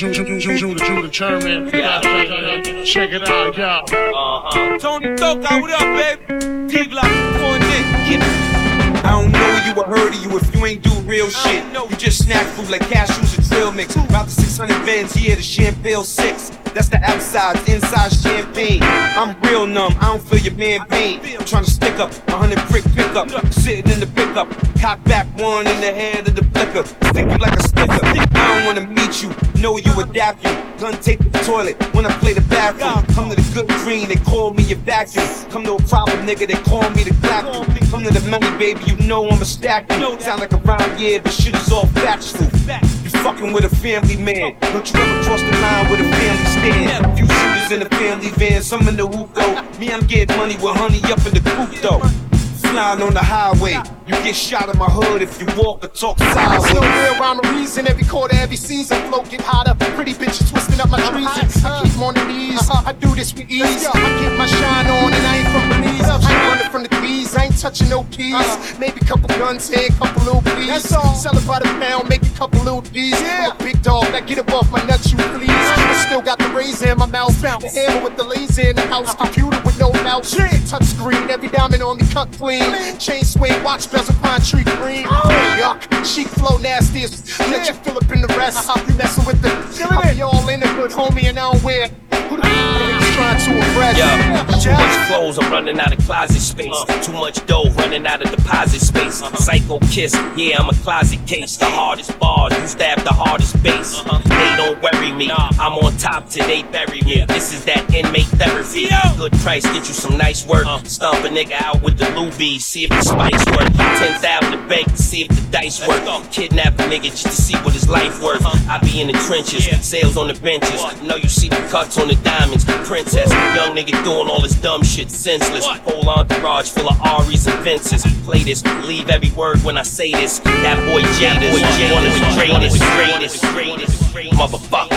Judah German. Check it out, y'all. Uh-huh. Tony Touch, what up, baby? T-Block, going in. I don't know you or heard of you if you ain't do real shit. You just snack food like cashews and trail mix. About the 600 bands, yeah, the champagne 6. That's the outside, inside champagne. I'm real numb, I don't feel your man pain. I'm trying to stick up, a hundred brick pickup. Sitting in the pickup, cock back one in the head of the flicker. Stick you like a sticker. I don't wanna you, know you adapt you. Gun tape the toilet when I play the bathroom. Come to the good green, they call me a vacuum. Come to a problem, nigga, they call me the black Come to the money, baby, you know I'm a stack. Sound like a round yeah, but shit is all factual. You fucking with a family man. Don't you ever cross the line with a family stand. Few shooters in a family van, some in the hoop though. Me, I'm getting money with honey up in the coop though. Flying on the highway, you get shot in my hood if you walk or talk It's no sideways. real rhyme or reason. Every quarter, every season, flow get hotter. Pretty bitches twisting up my trees. I keep on the knees. Uh-huh. I do this with ease. I get my shine on and I ain't from Belize. I ain't running from the keys. I ain't touching no keys. Uh-huh. Maybe a couple guns here, couple little peas. Sell it by the pound, make a couple little D's. I'm a big dog, now get up off my nuts, you please. Still got the razor in my mouth. The hammer with the laser in the house. Computer with no mouse. Touch screen, every diamond on me cut clean. Chain swing, watch bezel, pine tree green. Yuck, chic flow nastiest. Let you fill up in the rest. I You messing with the. I be all in the good homie and I don't wear. Who the niggas trying to impress? Yo, too much clothes, I'm running out of closet space. Too much dough, running out of deposit space. Psycho kiss, yeah, I'm a closet case. The hardest bars, you stab the hardest base. Uh-huh. They don't worry me, I'm on top till they bury me. This is that inmate therapy. Good price, get you some nice work. Stomp a nigga out with the Loubies, see if the spikes work. 10,000 the bank to see if the dice work. Kidnap a nigga just to see what his life worth. I be in the trenches, sales on the benches. Know you see the cuts on the diamonds. Young nigga doing all this dumb shit senseless. Whole entourage full of Aries and Vinces. Play this, leave every word when I say this. That boy Jada, one of the greatest, greatest, greatest, greatest, motherfucker.